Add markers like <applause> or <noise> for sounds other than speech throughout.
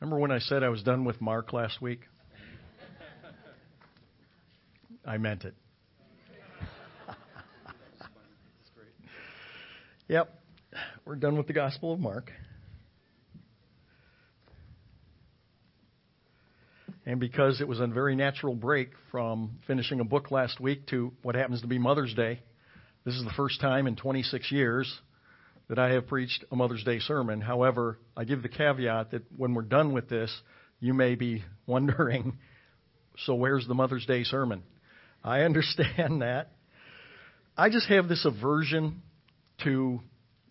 Remember when I said I was done with Mark last week? I meant it. <laughs> yep, we're done with the Gospel of Mark. And because it was a very natural break from finishing a book last week to what happens to be Mother's Day, this is the first time in 26 years that I have preached a Mother's Day sermon. However, I give the caveat that when we're done with this, you may be <laughs> wondering so where's the Mother's Day sermon? I <laughs> understand that. I just have this aversion to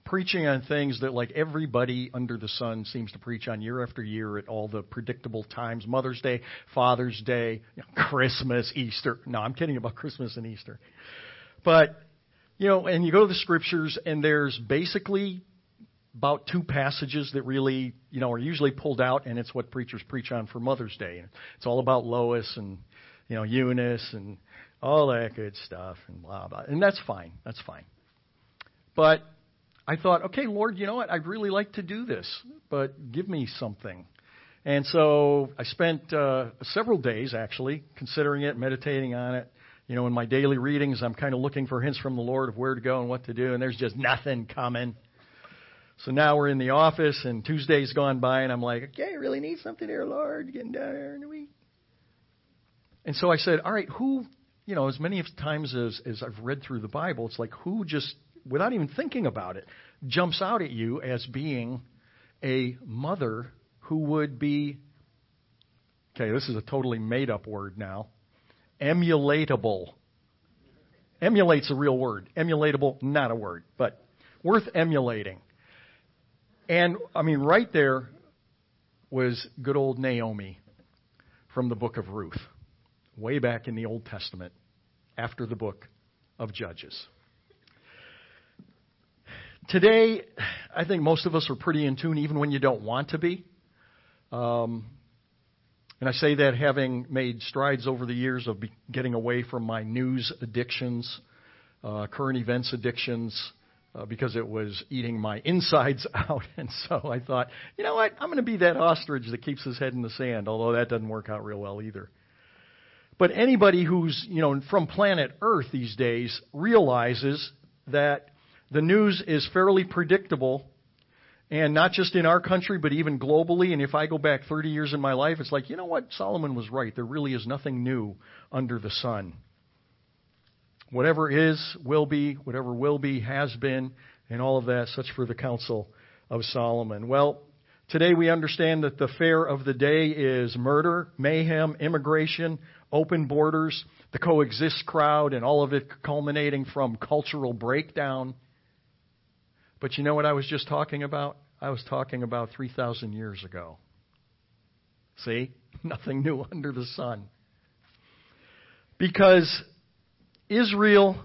preaching on things that like everybody under the sun seems to preach on year after year at all the predictable times Mother's Day, Father's Day, Christmas, Easter. No, I'm kidding about <laughs> Christmas and Easter. But you know, and you go to the scriptures, and there's basically about two passages that really, you know, are usually pulled out, and it's what preachers preach on for Mother's Day. It's all about Lois and, you know, Eunice and all that good stuff and blah blah. And that's fine. That's fine. But I thought, okay, Lord, you know what? I'd really like to do this, but give me something. And so I spent uh, several days actually considering it, meditating on it, you know, in my daily readings, I'm kind of looking for hints from the Lord of where to go and what to do, and there's just nothing coming. So now we're in the office, and Tuesday's gone by, and I'm like, okay, I really need something here, Lord, getting down here in the week. And so I said, all right, who, you know, as many times as, as I've read through the Bible, it's like who just, without even thinking about it, jumps out at you as being a mother who would be, okay, this is a totally made up word now, emulatable. Emulate's a real word. Emulatable, not a word, but worth emulating. And, I mean, right there was good old Naomi from the book of Ruth, way back in the Old Testament, after the book of Judges. Today, I think most of us are pretty in tune, even when you don't want to be. Um, and I say that having made strides over the years of getting away from my news addictions, uh, current events addictions, uh, because it was eating my insides <laughs> out. And so I thought, you know what? I'm going to be that ostrich that keeps his head in the sand, although that doesn't work out real well either. But anybody who's, you know, from planet Earth these days realizes that the news is fairly predictable and not just in our country, but even globally. And if I go back 30 years in my life, it's like, you know what? Solomon was right. There really is nothing new under the sun. Whatever is, will be, whatever will be, has been, and all of that, such for the counsel of Solomon. Well, today we understand that the fare of the day is murder, mayhem, immigration, open borders, the coexist crowd, and all of it culminating from cultural breakdown but you know what I was just talking about? I was talking about 3,000 years ago. See? <laughs> Nothing new under the sun. Because Israel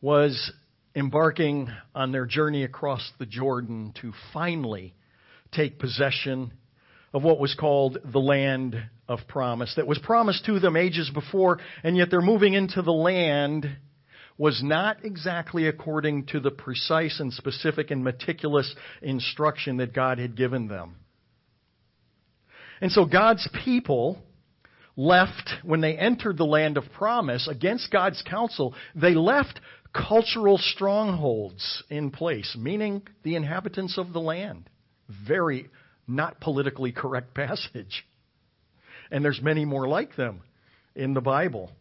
was embarking on their journey across the Jordan to finally take possession of what was called the land of promise that was promised to them ages before, and yet they're moving into the land was not exactly according to the precise and specific and meticulous instruction that God had given them. And so God's people left, when they entered the land of promise against God's counsel, they left cultural strongholds in place, meaning the inhabitants of the land. Very not politically correct <laughs> passage. And there's many more like them in the Bible.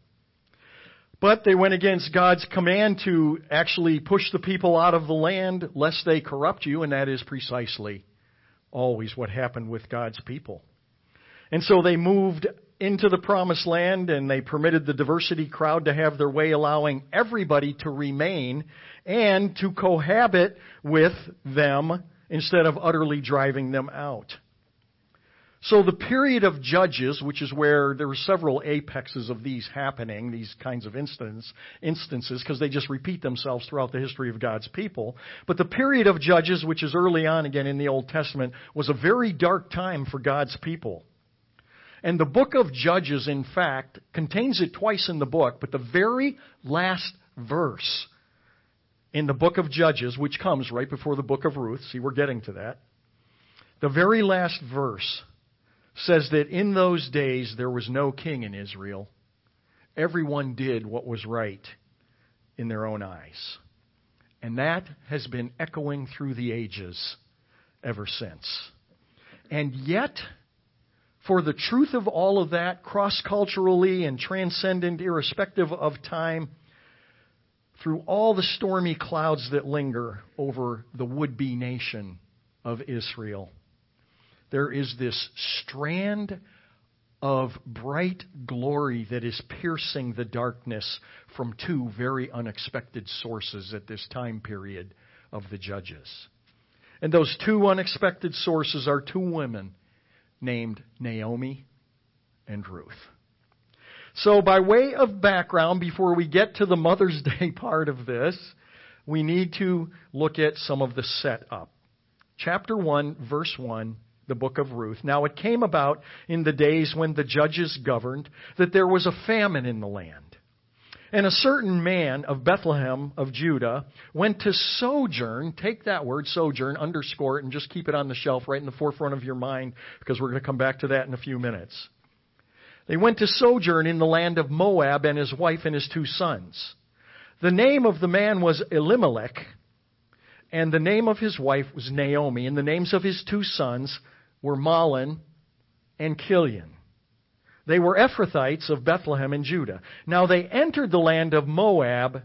But they went against God's command to actually push the people out of the land lest they corrupt you, and that is precisely always what happened with God's people. And so they moved into the promised land and they permitted the diversity crowd to have their way, allowing everybody to remain and to cohabit with them instead of utterly driving them out. So the period of Judges, which is where there were several apexes of these happening, these kinds of instance, instances, because they just repeat themselves throughout the history of God's people. But the period of Judges, which is early on again in the Old Testament, was a very dark time for God's people. And the book of Judges, in fact, contains it twice in the book, but the very last verse in the book of Judges, which comes right before the book of Ruth, see, we're getting to that The very last verse says that in those days there was no king in Israel. Everyone did what was right in their own eyes. And that has been echoing through the ages ever since. And yet, for the truth of all of that, cross culturally and transcendent, irrespective of time, through all the stormy clouds that linger over the would be nation of Israel, there is this strand of bright glory that is piercing the darkness from two very unexpected sources at this time period of the judges. And those two unexpected sources are two women named Naomi and Ruth. So, by way of background, before we get to the Mother's <laughs> Day part of this, we need to look at some of the setup. Chapter 1, verse 1, the book of Ruth. Now, it came about in the days when the judges governed that there was a famine in the land. And a certain man of Bethlehem of Judah went to sojourn, take that word, sojourn, underscore it, and just keep it on the shelf right in the forefront of your mind because we're going to come back to that in a few minutes. They went to sojourn in the land of Moab and his wife and his two sons. The name of the man was Elimelech, and the name of his wife was Naomi, and the names of his two sons were Mahlon and Chilion. They were Ephrathites of Bethlehem and Judah. Now they entered the land of Moab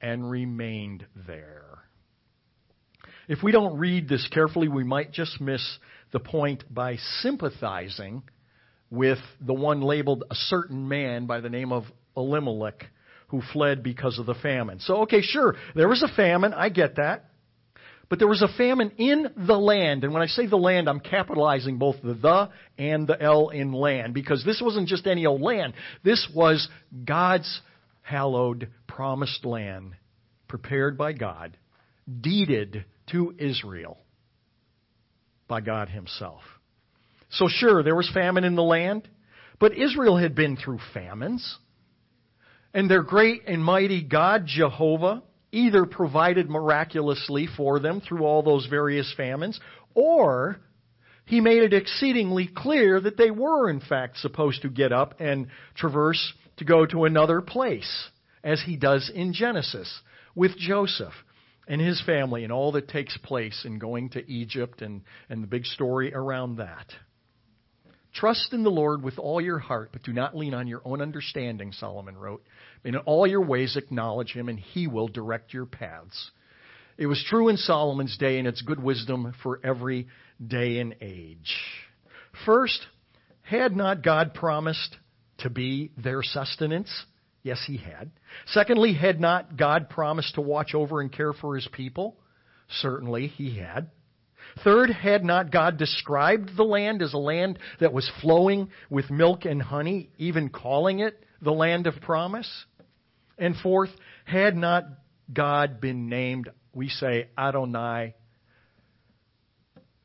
and remained there. If we don't read this carefully, we might just miss the point by sympathizing with the one labeled a certain man by the name of Elimelech who fled because of the famine. So, okay, sure, there was a famine. I get that. But there was a famine in the land. And when I say the land, I'm capitalizing both the the and the L in land because this wasn't just any old land. This was God's hallowed promised land prepared by God, deeded to Israel by God Himself. So, sure, there was famine in the land, but Israel had been through famines. And their great and mighty God, Jehovah, either provided miraculously for them through all those various famines, or he made it exceedingly clear that they were, in fact, supposed to get up and traverse to go to another place, as he does in Genesis with Joseph and his family and all that takes place in going to Egypt and, and the big story around that. Trust in the Lord with all your heart, but do not lean on your own understanding, Solomon wrote. In all your ways acknowledge him, and he will direct your paths. It was true in Solomon's day, and it's good wisdom for every day and age. First, had not God promised to be their sustenance? Yes, he had. Secondly, had not God promised to watch over and care for his people? Certainly, he had. Third, had not God described the land as a land that was flowing with milk and honey, even calling it the land of promise? And fourth, had not God been named, we say Adonai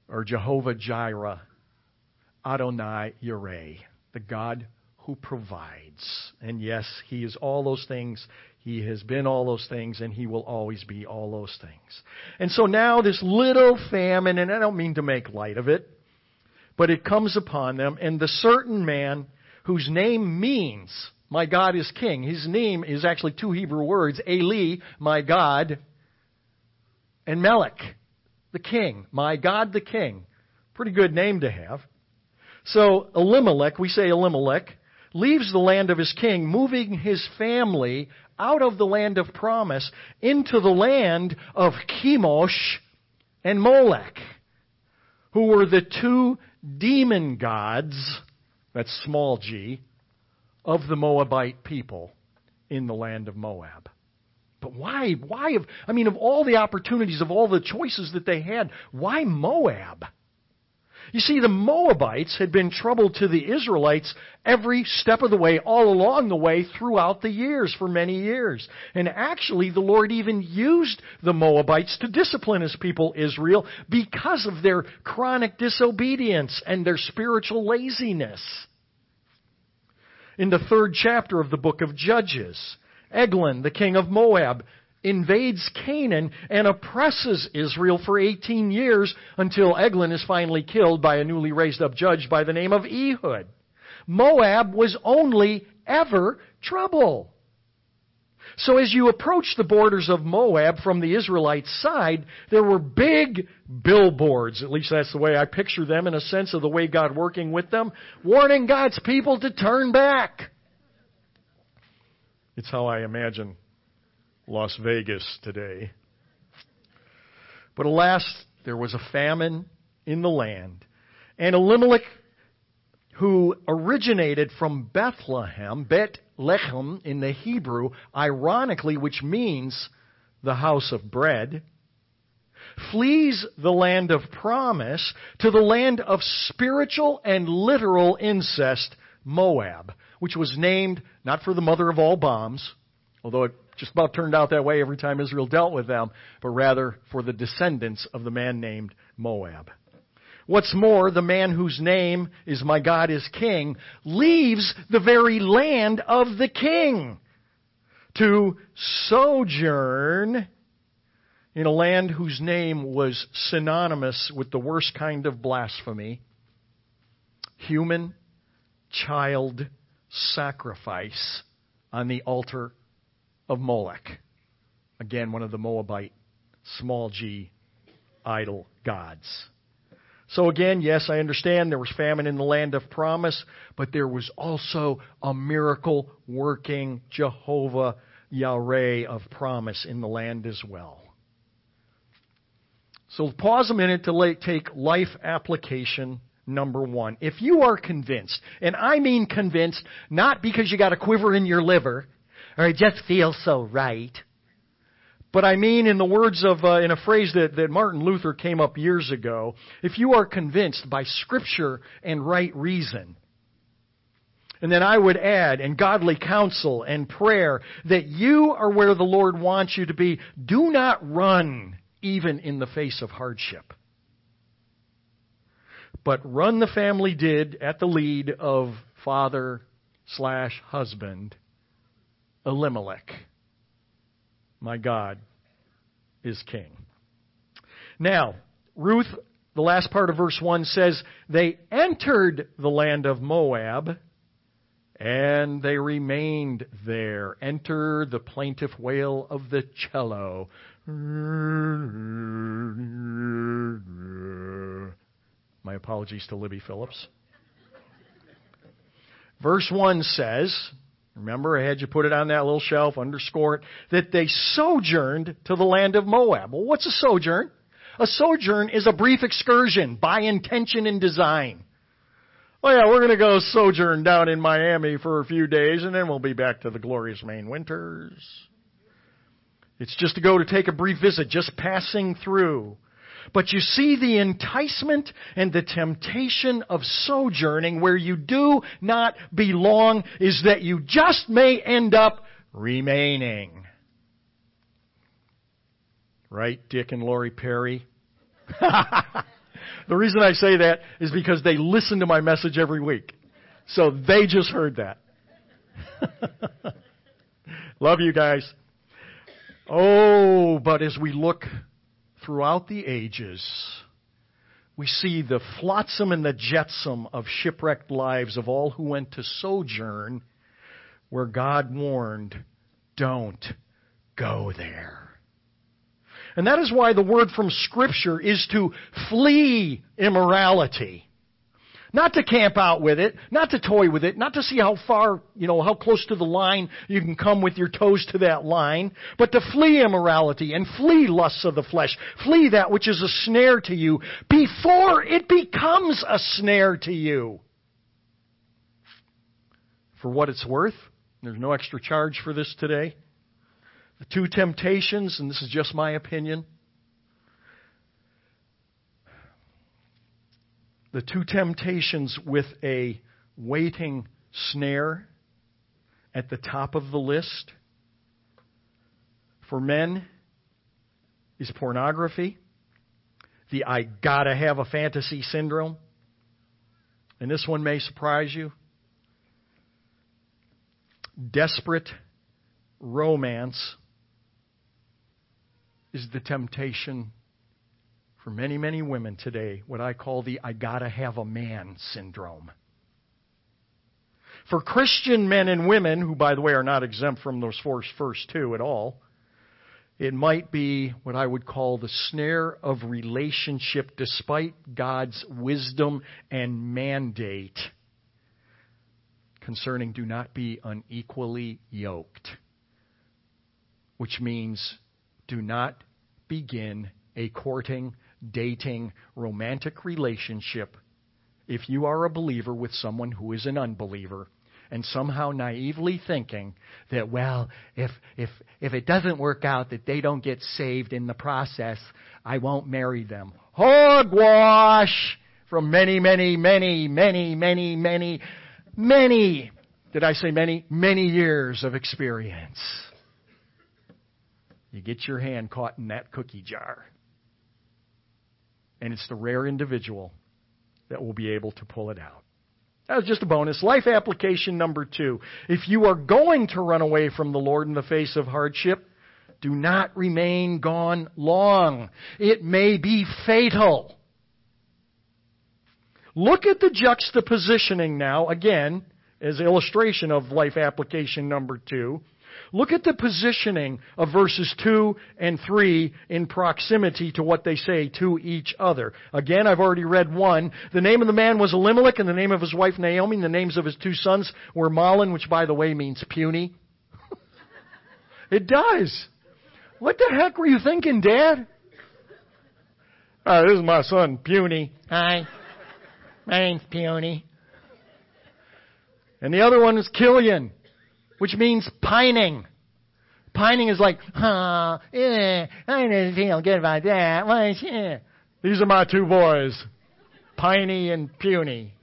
or Jehovah Jireh, Adonai Yireh, the God who provides. And yes, He is all those things. He has been all those things, and He will always be all those things. And so now this little famine, and I don't mean to make light of it, but it comes upon them, and the certain man whose name means, my God is king. His name is actually two Hebrew words, Eli, my God, and Melech, the king. My God, the king. Pretty good name to have. So Elimelech, we say Elimelech, leaves the land of his king, moving his family out of the land of promise into the land of Chemosh and Molech, who were the two demon gods, that's small g, of the Moabite people in the land of Moab. But why? Why? Have, I mean, of all the opportunities, of all the choices that they had, why Moab? You see, the Moabites had been trouble to the Israelites every step of the way, all along the way, throughout the years, for many years. And actually, the Lord even used the Moabites to discipline his people, Israel, because of their chronic disobedience and their spiritual laziness. In the third chapter of the book of Judges, Eglon, the king of Moab, invades Canaan and oppresses Israel for 18 years until Eglon is finally killed by a newly raised up judge by the name of Ehud. Moab was only ever trouble. So as you approach the borders of Moab from the Israelite side, there were big billboards, at least that's the way I picture them in a sense of the way God working with them, warning God's people to turn back. It's how I imagine Las Vegas today. But alas, there was a famine in the land. And Elimelech, who originated from Bethlehem, Bet Lechem in the Hebrew, ironically, which means the house of bread, flees the land of promise to the land of spiritual and literal incest, Moab, which was named not for the mother of all bombs, although it just about turned out that way every time Israel dealt with them, but rather for the descendants of the man named Moab. What's more, the man whose name is My God is King leaves the very land of the king to sojourn in a land whose name was synonymous with the worst kind of blasphemy human child sacrifice on the altar of Molech. Again, one of the Moabite small g idol gods. So again, yes, I understand there was famine in the land of promise, but there was also a miracle working Jehovah Yahweh of promise in the land as well. So pause a minute to take life application number one. If you are convinced, and I mean convinced, not because you got a quiver in your liver, or it just feels so right. But I mean, in the words of, uh, in a phrase that, that Martin Luther came up years ago, if you are convinced by Scripture and right reason, and then I would add, and godly counsel and prayer, that you are where the Lord wants you to be, do not run even in the face of hardship. But run the family did at the lead of father slash husband Elimelech. My God is king. Now, Ruth, the last part of verse 1 says, They entered the land of Moab and they remained there. Enter the plaintive wail of the cello. My apologies to Libby Phillips. Verse 1 says, Remember, I had you put it on that little shelf, underscore it, that they sojourned to the land of Moab. Well, what's a sojourn? A sojourn is a brief excursion by intention and design. Oh yeah, we're going to go sojourn down in Miami for a few days and then we'll be back to the glorious Maine winters. It's just to go to take a brief visit, just passing through. But you see the enticement and the temptation of sojourning where you do not belong is that you just may end up remaining. Right, Dick and Lori Perry? <laughs> the reason I say that is because they listen to my message every week. So they just heard that. <laughs> Love you guys. Oh, but as we look throughout the ages, we see the flotsam and the jetsam of shipwrecked lives of all who went to sojourn where God warned, don't go there. And that is why the word from Scripture is to flee immorality. Not to camp out with it, not to toy with it, not to see how far, you know, how close to the line you can come with your toes to that line, but to flee immorality and flee lusts of the flesh. Flee that which is a snare to you before it becomes a snare to you. For what it's worth, there's no extra charge for this today. The two temptations, and this is just my opinion, the two temptations with a waiting snare at the top of the list for men is pornography, the I gotta have a fantasy syndrome. And this one may surprise you. Desperate romance is the temptation for many, many women today, what I call the I gotta have a man syndrome. For Christian men and women, who by the way are not exempt from those first two at all, it might be what I would call the snare of relationship despite God's wisdom and mandate concerning do not be unequally yoked, which means do not begin a courting, dating, romantic relationship if you are a believer with someone who is an unbeliever and somehow naively thinking that well if if if it doesn't work out that they don't get saved in the process I won't marry them. Hogwash! From many many many many many many many did I say many? Many years of experience. You get your hand caught in that cookie jar and it's the rare individual that will be able to pull it out. That was just a bonus. Life application number two. If you are going to run away from the Lord in the face of hardship, do not remain gone long. It may be fatal. Look at the juxtapositioning now, again, as illustration of life application number two. Look at the positioning of verses 2 and 3 in proximity to what they say to each other. Again, I've already read one. The name of the man was Elimelech, and the name of his wife Naomi, and the names of his two sons were Mahlon, which by the way means puny. <laughs> it does. What the heck were you thinking, Dad? Uh, this is my son, Puny. Hi. My name's Peony. And the other one is Chilion which means pining. Pining is like, huh, eh, I didn't feel good about that. Well, eh. These are my two boys, Piney and Puny.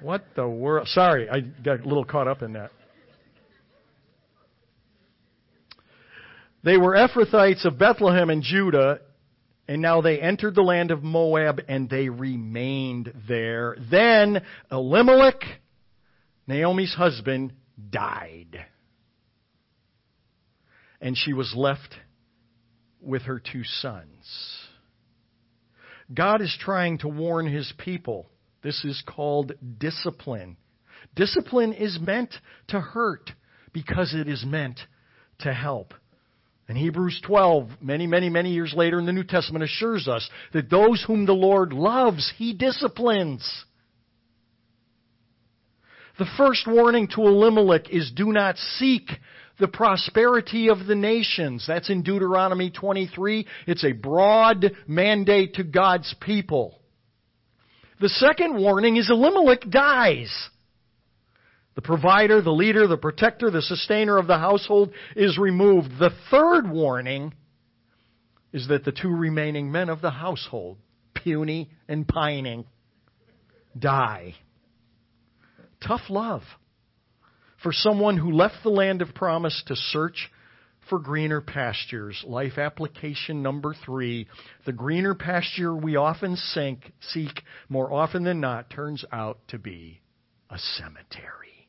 What the world? Sorry, I got a little caught up in that. They were Ephrathites of Bethlehem and Judah, and now they entered the land of Moab and they remained there. Then Elimelech, Naomi's husband, died. And she was left with her two sons. God is trying to warn his people. This is called discipline. Discipline is meant to hurt because it is meant to help. And Hebrews 12, many, many, many years later in the New Testament, assures us that those whom the Lord loves, he disciplines. The first warning to Elimelech is do not seek the prosperity of the nations. That's in Deuteronomy 23. It's a broad mandate to God's people. The second warning is Elimelech dies. The provider, the leader, the protector, the sustainer of the household is removed. The third warning is that the two remaining men of the household, puny and pining, die. Tough love for someone who left the land of promise to search for greener pastures. Life application number three. The greener pasture we often sink, seek more often than not turns out to be a cemetery.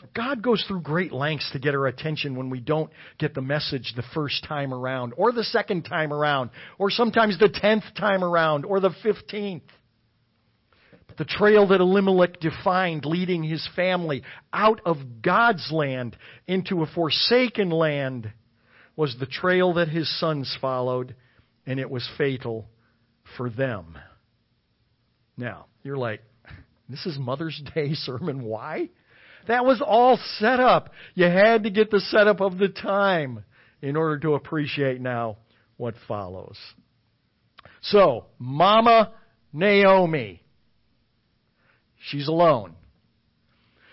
So God goes through great lengths to get our attention when we don't get the message the first time around, or the second time around, or sometimes the tenth time around, or the fifteenth. The trail that Elimelech defined, leading his family out of God's land into a forsaken land, was the trail that his sons followed, and it was fatal for them. Now, you're like, this is Mother's Day <laughs> sermon. Why? That was all set up. You had to get the setup of the time in order to appreciate now what follows. So, Mama Naomi She's alone.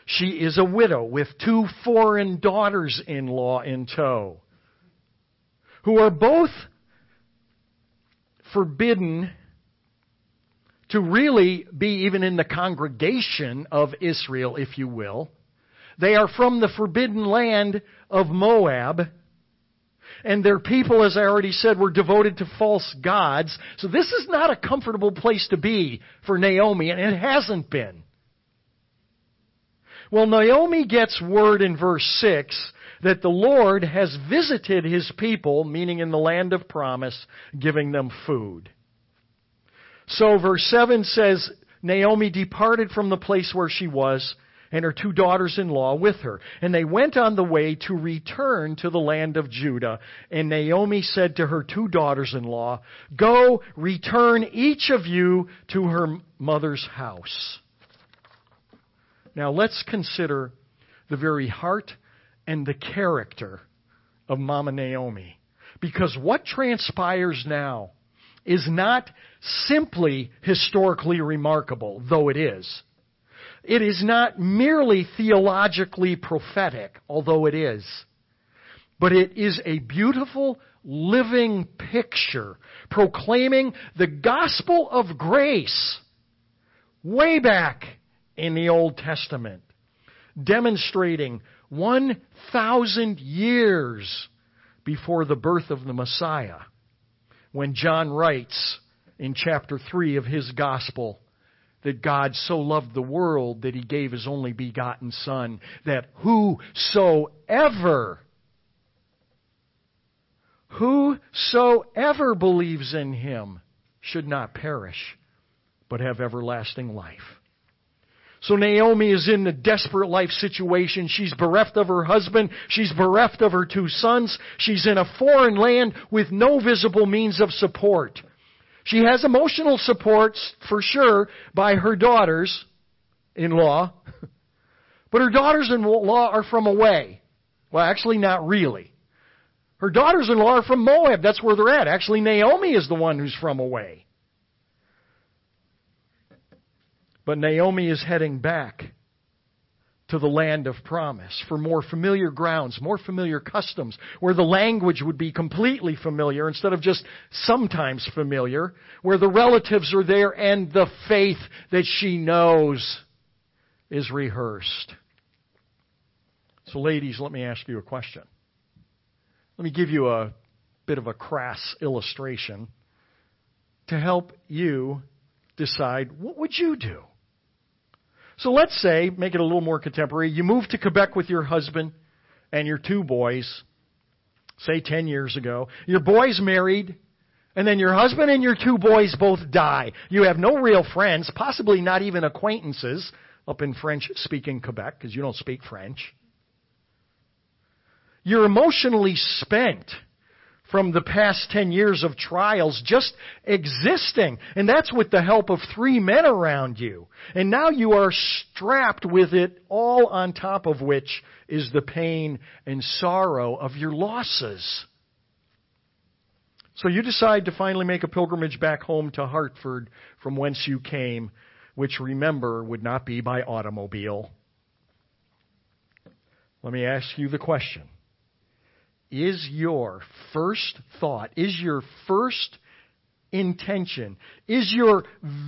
She is a widow with two foreign daughters in law in tow, who are both forbidden to really be even in the congregation of Israel, if you will. They are from the forbidden land of Moab. And their people, as I already said, were devoted to false gods. So this is not a comfortable place to be for Naomi, and it hasn't been. Well, Naomi gets word in verse 6 that the Lord has visited his people, meaning in the land of promise, giving them food. So verse 7 says, Naomi departed from the place where she was and her two daughters-in-law with her. And they went on the way to return to the land of Judah. And Naomi said to her two daughters-in-law, Go, return each of you to her mother's house. Now let's consider the very heart and the character of Mama Naomi. Because what transpires now is not simply historically remarkable, though it is. It is not merely theologically prophetic, although it is. But it is a beautiful, living picture proclaiming the gospel of grace way back in the Old Testament, demonstrating 1,000 years before the birth of the Messiah, when John writes in chapter 3 of his gospel, that God so loved the world that he gave his only begotten Son, that whosoever, whosoever believes in him should not perish, but have everlasting life. So Naomi is in a desperate life situation. She's bereft of her husband. She's bereft of her two sons. She's in a foreign land with no visible means of support. She has emotional support for sure by her daughters in law, <laughs> but her daughters in law are from away. Well, actually, not really. Her daughters in law are from Moab. That's where they're at. Actually, Naomi is the one who's from away. But Naomi is heading back to the land of promise for more familiar grounds, more familiar customs, where the language would be completely familiar instead of just sometimes familiar, where the relatives are there and the faith that she knows is rehearsed. So, ladies, let me ask you a question. Let me give you a bit of a crass illustration to help you decide what would you do? So let's say, make it a little more contemporary, you move to Quebec with your husband and your two boys, say 10 years ago. Your boy's married, and then your husband and your two boys both die. You have no real friends, possibly not even acquaintances up in French speaking Quebec, because you don't speak French. You're emotionally spent from the past 10 years of trials just existing. And that's with the help of three men around you. And now you are strapped with it all on top of which is the pain and sorrow of your losses. So you decide to finally make a pilgrimage back home to Hartford from whence you came, which remember would not be by automobile. Let me ask you the question is your first thought, is your first intention, is your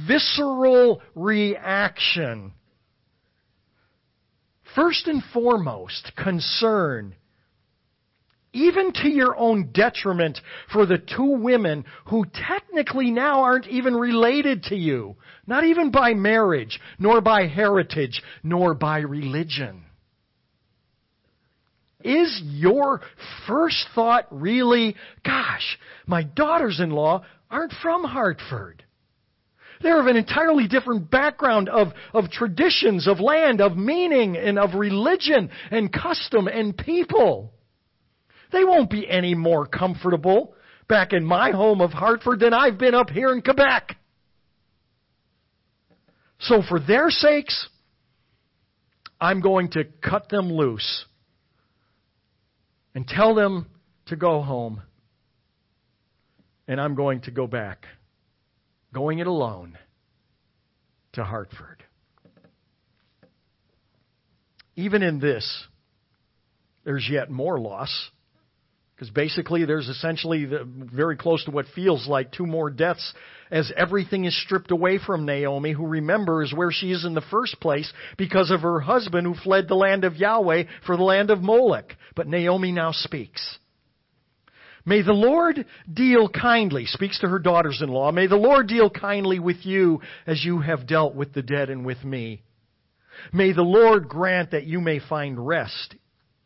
visceral reaction, first and foremost, concern, even to your own detriment for the two women who technically now aren't even related to you, not even by marriage, nor by heritage, nor by religion. Is your first thought really, gosh, my daughters in law aren't from Hartford? They're of an entirely different background of, of traditions, of land, of meaning, and of religion, and custom, and people. They won't be any more comfortable back in my home of Hartford than I've been up here in Quebec. So, for their sakes, I'm going to cut them loose and tell them to go home. And I'm going to go back, going it alone to Hartford. Even in this, there's yet more loss. Because basically, there's essentially the, very close to what feels like two more deaths as everything is stripped away from Naomi, who remembers where she is in the first place because of her husband who fled the land of Yahweh for the land of Molech. But Naomi now speaks. May the Lord deal kindly, speaks to her daughters in law, may the Lord deal kindly with you as you have dealt with the dead and with me. May the Lord grant that you may find rest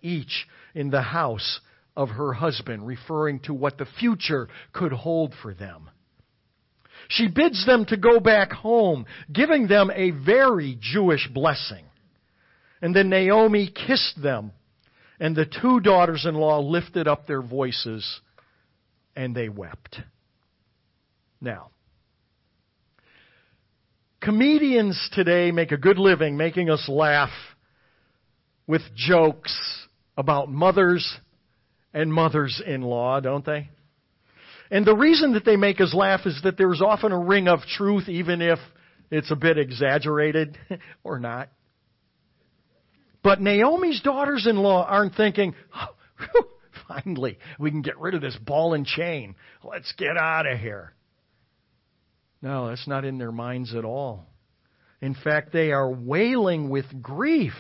each in the house of her husband, referring to what the future could hold for them. She bids them to go back home, giving them a very Jewish blessing. And then Naomi kissed them, and the two daughters in law lifted up their voices, and they wept. Now, comedians today make a good living making us laugh with jokes about mothers and mothers in law, don't they? And the reason that they make us laugh is that there's often a ring of truth, even if it's a bit exaggerated <laughs> or not. But Naomi's daughters in law aren't thinking, oh, <laughs> finally, we can get rid of this ball and chain. Let's get out of here. No, that's not in their minds at all. In fact, they are wailing with grief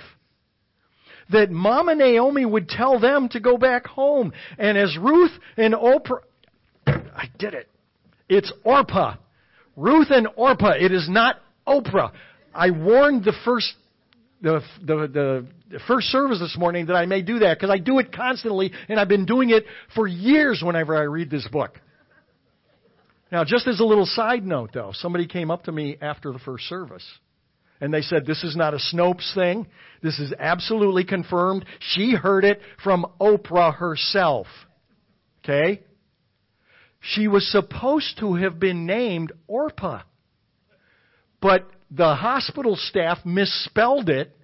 that Mama Naomi would tell them to go back home. And as Ruth and Oprah, <coughs> I did it. It's Orpah. Ruth and Orpah. It is not Oprah. I warned the first the, the, the first service this morning that I may do that because I do it constantly and I've been doing it for years whenever I read this book. Now, just as a little side note though, somebody came up to me after the first service and they said, This is not a Snopes thing. This is absolutely confirmed. She heard it from Oprah herself. Okay? She was supposed to have been named Orpah, But the hospital staff misspelled it,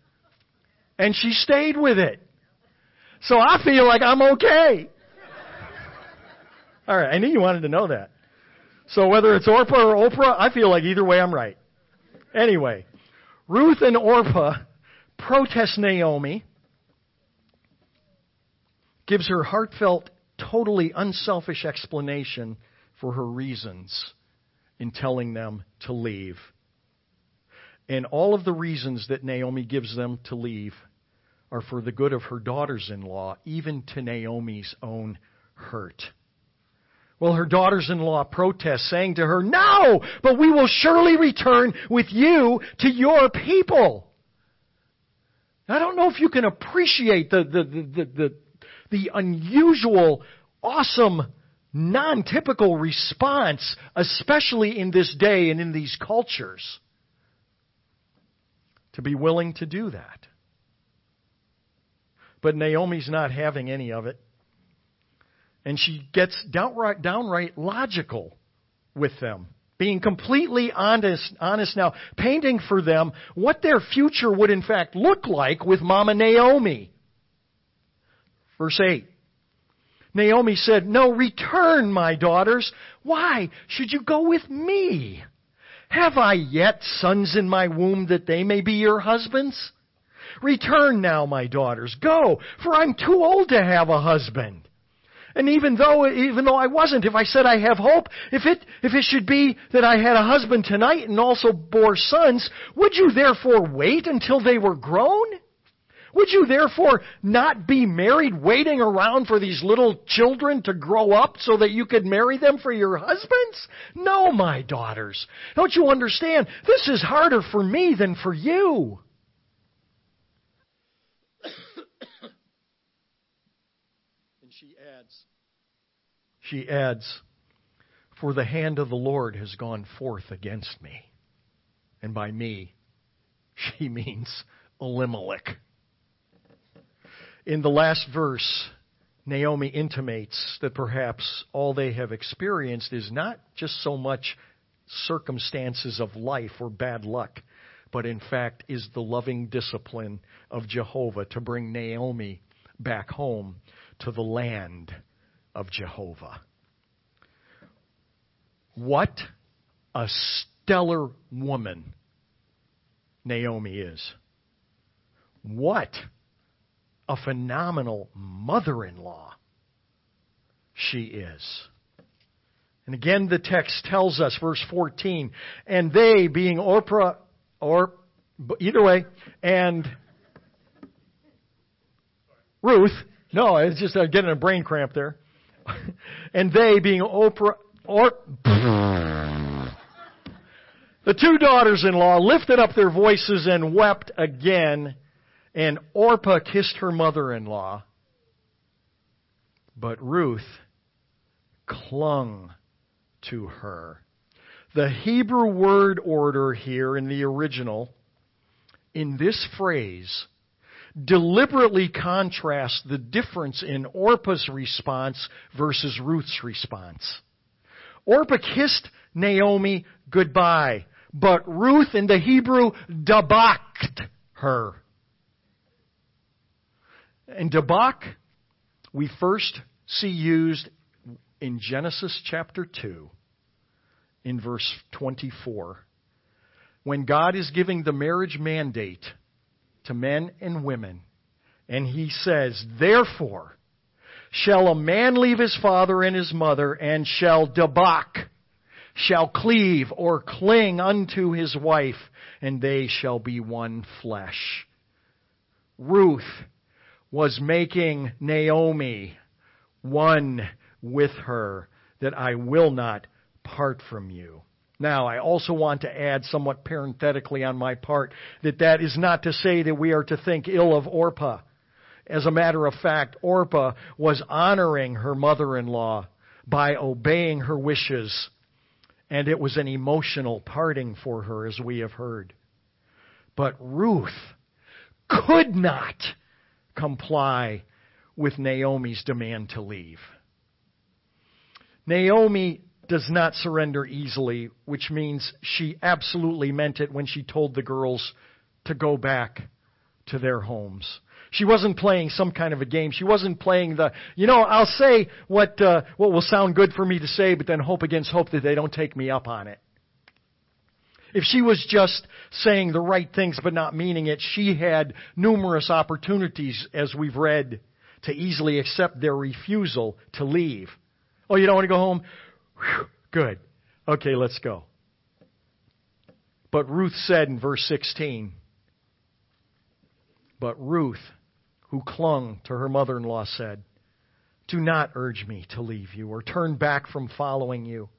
and she stayed with it. So I feel like I'm okay. All right, I knew you wanted to know that. So whether it's Orpah or Oprah, I feel like either way I'm right. Anyway, Ruth and Orpah protest Naomi, gives her heartfelt, totally unselfish explanation for her reasons in telling them to leave. And all of the reasons that Naomi gives them to leave are for the good of her daughters in law, even to Naomi's own hurt. Well, her daughters in law protest, saying to her, No, but we will surely return with you to your people. I don't know if you can appreciate the, the, the, the, the unusual, awesome, non typical response, especially in this day and in these cultures, to be willing to do that. But Naomi's not having any of it. And she gets downright, downright logical with them, being completely honest, honest now, painting for them what their future would in fact look like with Mama Naomi. Verse 8. Naomi said, No, return, my daughters. Why should you go with me? Have I yet sons in my womb that they may be your husbands? Return now, my daughters. Go, for I'm too old to have a husband. And even though, even though I wasn't, if I said I have hope, if it, if it should be that I had a husband tonight and also bore sons, would you therefore wait until they were grown? Would you therefore not be married waiting around for these little children to grow up so that you could marry them for your husbands? No, my daughters. Don't you understand? This is harder for me than for you. She adds, she adds, For the hand of the Lord has gone forth against me. And by me, she <laughs> means Elimelech. In the last verse, Naomi intimates that perhaps all they have experienced is not just so much circumstances of life or bad luck, but in fact is the loving discipline of Jehovah to bring Naomi back home to the land of Jehovah. What a stellar woman Naomi is. What a phenomenal mother in law she is. And again, the text tells us, verse 14, and they, being Orpah, or either way, and Ruth, no, it's just uh, getting a brain cramp there. <laughs> and they, being Oprah, or, <laughs> the two daughters in law lifted up their voices and wept again, and Orpah kissed her mother in law But Ruth clung to her. The Hebrew word order here in the original, in this phrase, deliberately contrasts the difference in Orpah's response versus Ruth's response. Orpah kissed Naomi goodbye, but Ruth in the Hebrew dabaked her. And debak, we first see used in Genesis chapter 2, in verse 24, when God is giving the marriage mandate to men and women, and he says, Therefore, shall a man leave his father and his mother, and shall debak, shall cleave or cling unto his wife, and they shall be one flesh. Ruth was making Naomi one with her, that I will not part from you. Now, I also want to add somewhat parenthetically on my part that that is not to say that we are to think ill of Orpah. As a matter of fact, Orpah was honoring her mother-in-law by obeying her wishes, and it was an emotional parting for her, as we have heard. But Ruth could not comply with Naomi's demand to leave. Naomi does not surrender easily, which means she absolutely meant it when she told the girls to go back to their homes. She wasn't playing some kind of a game. She wasn't playing the, you know, I'll say what uh, what will sound good for me to say, but then hope against hope that they don't take me up on it. If she was just saying the right things but not meaning it, she had numerous opportunities, as we've read, to easily accept their refusal to leave. Oh, you don't want to go home? Whew, good. Okay, let's go. But Ruth said in verse 16, But Ruth, who clung to her mother in law, said, Do not urge me to leave you or turn back from following you.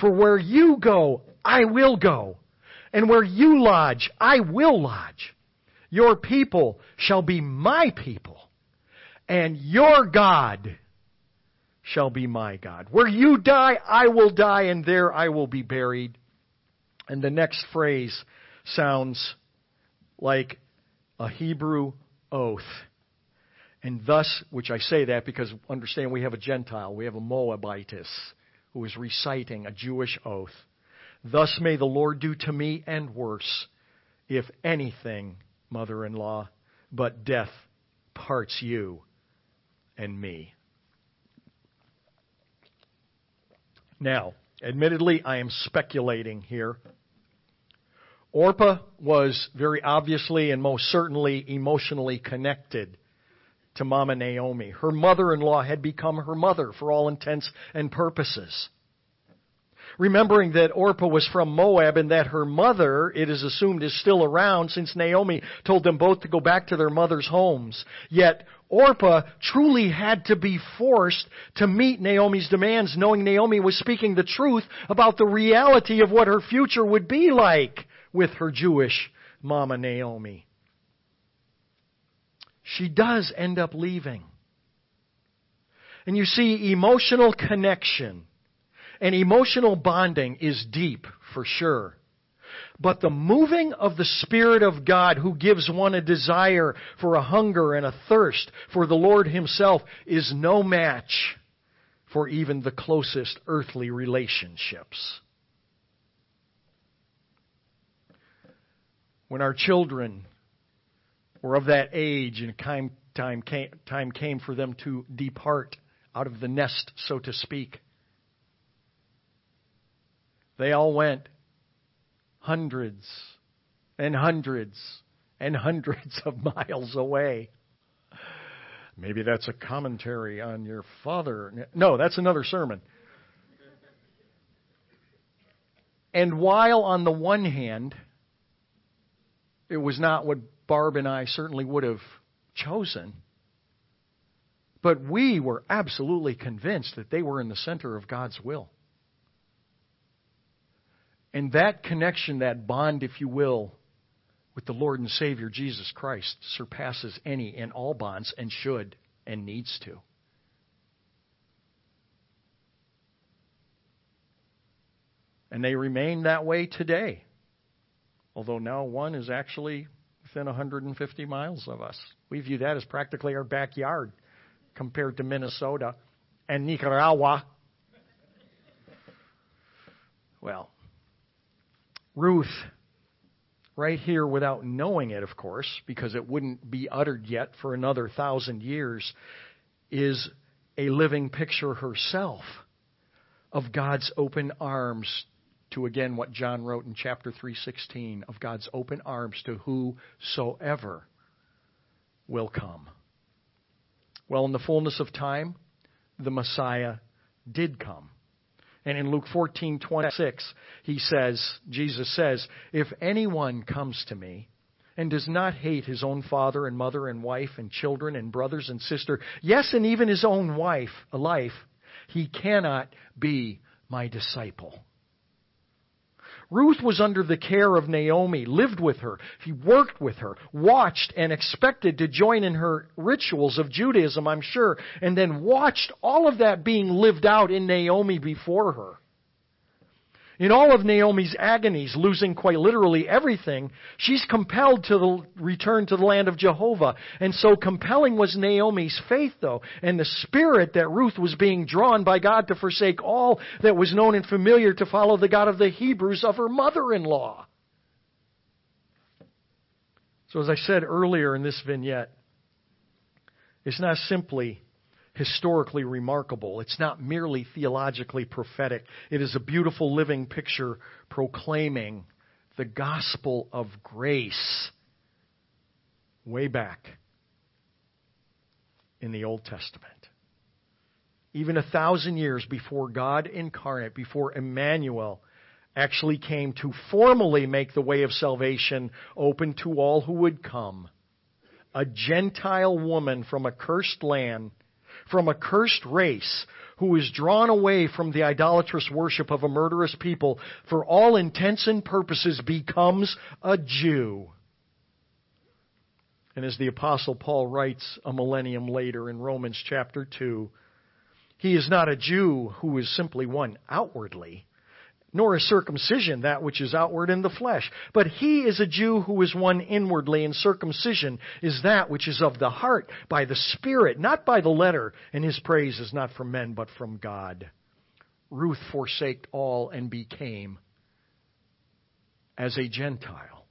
For where you go, I will go, and where you lodge, I will lodge. Your people shall be my people, and your God shall be my God. Where you die, I will die, and there I will be buried. And the next phrase sounds like a Hebrew oath. And thus, which I say that because understand we have a Gentile, we have a Moabitess who is reciting a Jewish oath. Thus may the Lord do to me and worse, if anything, mother in law, but death parts you and me. Now, admittedly, I am speculating here. Orpah was very obviously and most certainly emotionally connected to Mama Naomi. Her mother in law had become her mother for all intents and purposes remembering that Orpah was from Moab and that her mother, it is assumed, is still around since Naomi told them both to go back to their mother's homes. Yet Orpah truly had to be forced to meet Naomi's demands, knowing Naomi was speaking the truth about the reality of what her future would be like with her Jewish mama Naomi. She does end up leaving. And you see, emotional connection and emotional bonding is deep for sure. But the moving of the Spirit of God who gives one a desire for a hunger and a thirst for the Lord Himself is no match for even the closest earthly relationships. When our children were of that age and time, time, came, time came for them to depart out of the nest, so to speak, they all went hundreds and hundreds and <laughs> hundreds of miles away. Maybe that's a commentary on your father. No, that's another sermon. And while on the one hand, it was not what Barb and I certainly would have chosen, but we were absolutely convinced that they were in the center of God's will. And that connection, that bond, if you will, with the Lord and Savior Jesus Christ surpasses any and all bonds and should and needs to. And they remain that way today, although now one is actually within 150 miles of us. We view that as practically our backyard compared to Minnesota and Nicaragua. Well, Ruth, right here without knowing it, of course, because it wouldn't be uttered yet for another thousand years, is a living picture herself of God's open arms to again what John wrote in chapter 3:16 of God's open arms to whosoever will come. Well, in the fullness of time, the Messiah did come. And in Luke 14:26, he says, Jesus says, "If anyone comes to me and does not hate his own father and mother and wife and children and brothers and sister, yes, and even his own wife, a life, he cannot be my disciple." Ruth was under the care of Naomi, lived with her, he worked with her, watched and expected to join in her rituals of Judaism, I'm sure, and then watched all of that being lived out in Naomi before her. In all of Naomi's agonies, losing quite literally everything, she's compelled to return to the land of Jehovah. And so compelling was Naomi's faith, though, and the spirit that Ruth was being drawn by God to forsake all that was known and familiar to follow the God of the Hebrews of her mother in law. So, as I said earlier in this vignette, it's not simply historically remarkable. It's not merely theologically prophetic. It is a beautiful living picture proclaiming the gospel of grace way back in the Old Testament. Even a thousand years before God incarnate, before Emmanuel actually came to formally make the way of salvation open to all who would come. A Gentile woman from a cursed land from a cursed race who is drawn away from the idolatrous worship of a murderous people, for all intents and purposes becomes a Jew. And as the Apostle Paul writes a millennium later in Romans chapter 2, he is not a Jew who is simply one outwardly, nor is circumcision that which is outward in the flesh. But he is a Jew who is one inwardly, and circumcision is that which is of the heart, by the Spirit, not by the letter, and his praise is not from men, but from God. Ruth forsaked all and became, as a Gentile,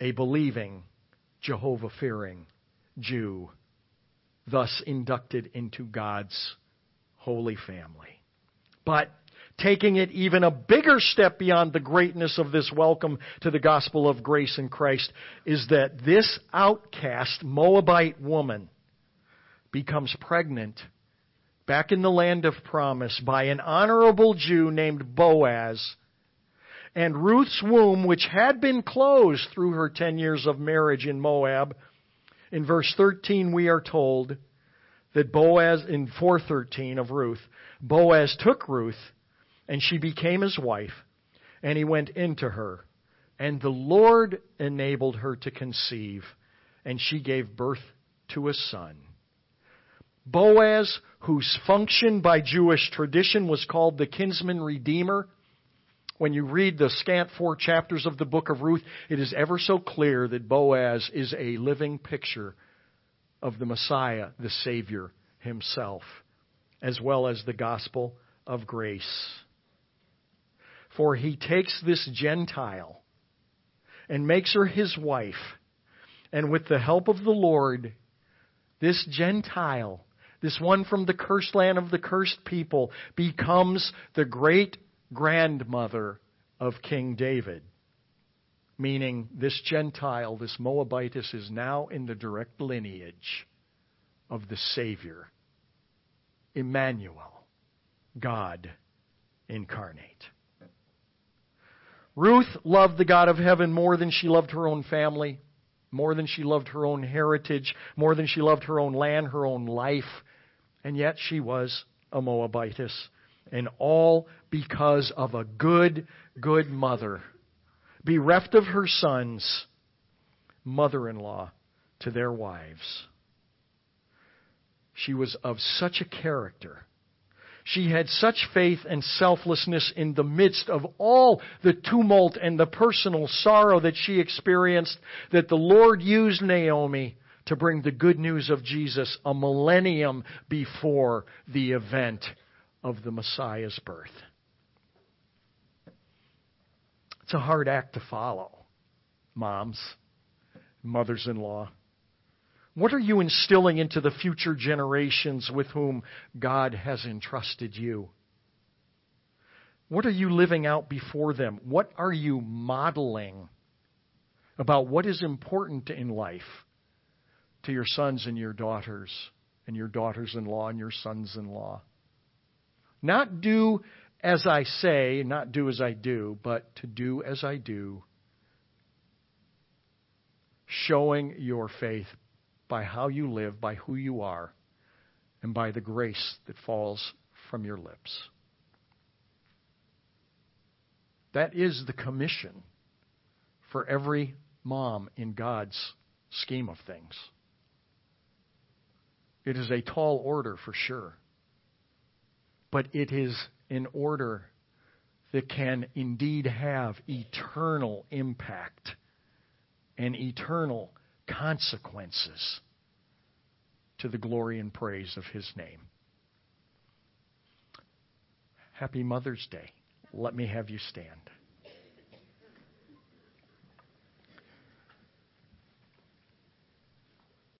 a believing, Jehovah fearing Jew, thus inducted into God's holy family. But taking it even a bigger step beyond the greatness of this welcome to the gospel of grace in Christ is that this outcast Moabite woman becomes pregnant back in the land of promise by an honorable Jew named Boaz. And Ruth's womb, which had been closed through her 10 years of marriage in Moab, in verse 13 we are told that Boaz, in 413 of Ruth, Boaz took Ruth and she became his wife, and he went into her. And the Lord enabled her to conceive, and she gave birth to a son. Boaz, whose function by Jewish tradition was called the kinsman redeemer, when you read the scant four chapters of the book of Ruth, it is ever so clear that Boaz is a living picture of the Messiah, the Savior himself, as well as the gospel of grace. For he takes this Gentile and makes her his wife. And with the help of the Lord, this Gentile, this one from the cursed land of the cursed people, becomes the great grandmother of King David. Meaning, this Gentile, this Moabitess, is now in the direct lineage of the Savior, Emmanuel, God incarnate. Ruth loved the God of heaven more than she loved her own family, more than she loved her own heritage, more than she loved her own land, her own life. And yet she was a Moabitess. And all because of a good, good mother, bereft of her sons, mother in law to their wives. She was of such a character She had such faith and selflessness in the midst of all the tumult and the personal sorrow that she experienced that the Lord used Naomi to bring the good news of Jesus a millennium before the event of the Messiah's birth. It's a hard act to follow, moms, mothers in law. What are you instilling into the future generations with whom God has entrusted you? What are you living out before them? What are you modeling about what is important in life to your sons and your daughters and your daughters in law and your sons in law? Not do as I say, not do as I do, but to do as I do, showing your faith by how you live, by who you are, and by the grace that falls from your lips. That is the commission for every mom in God's scheme of things. It is a tall order for sure, but it is an order that can indeed have eternal impact and eternal consequences to the glory and praise of His name. Happy Mother's Day. Let me have you stand.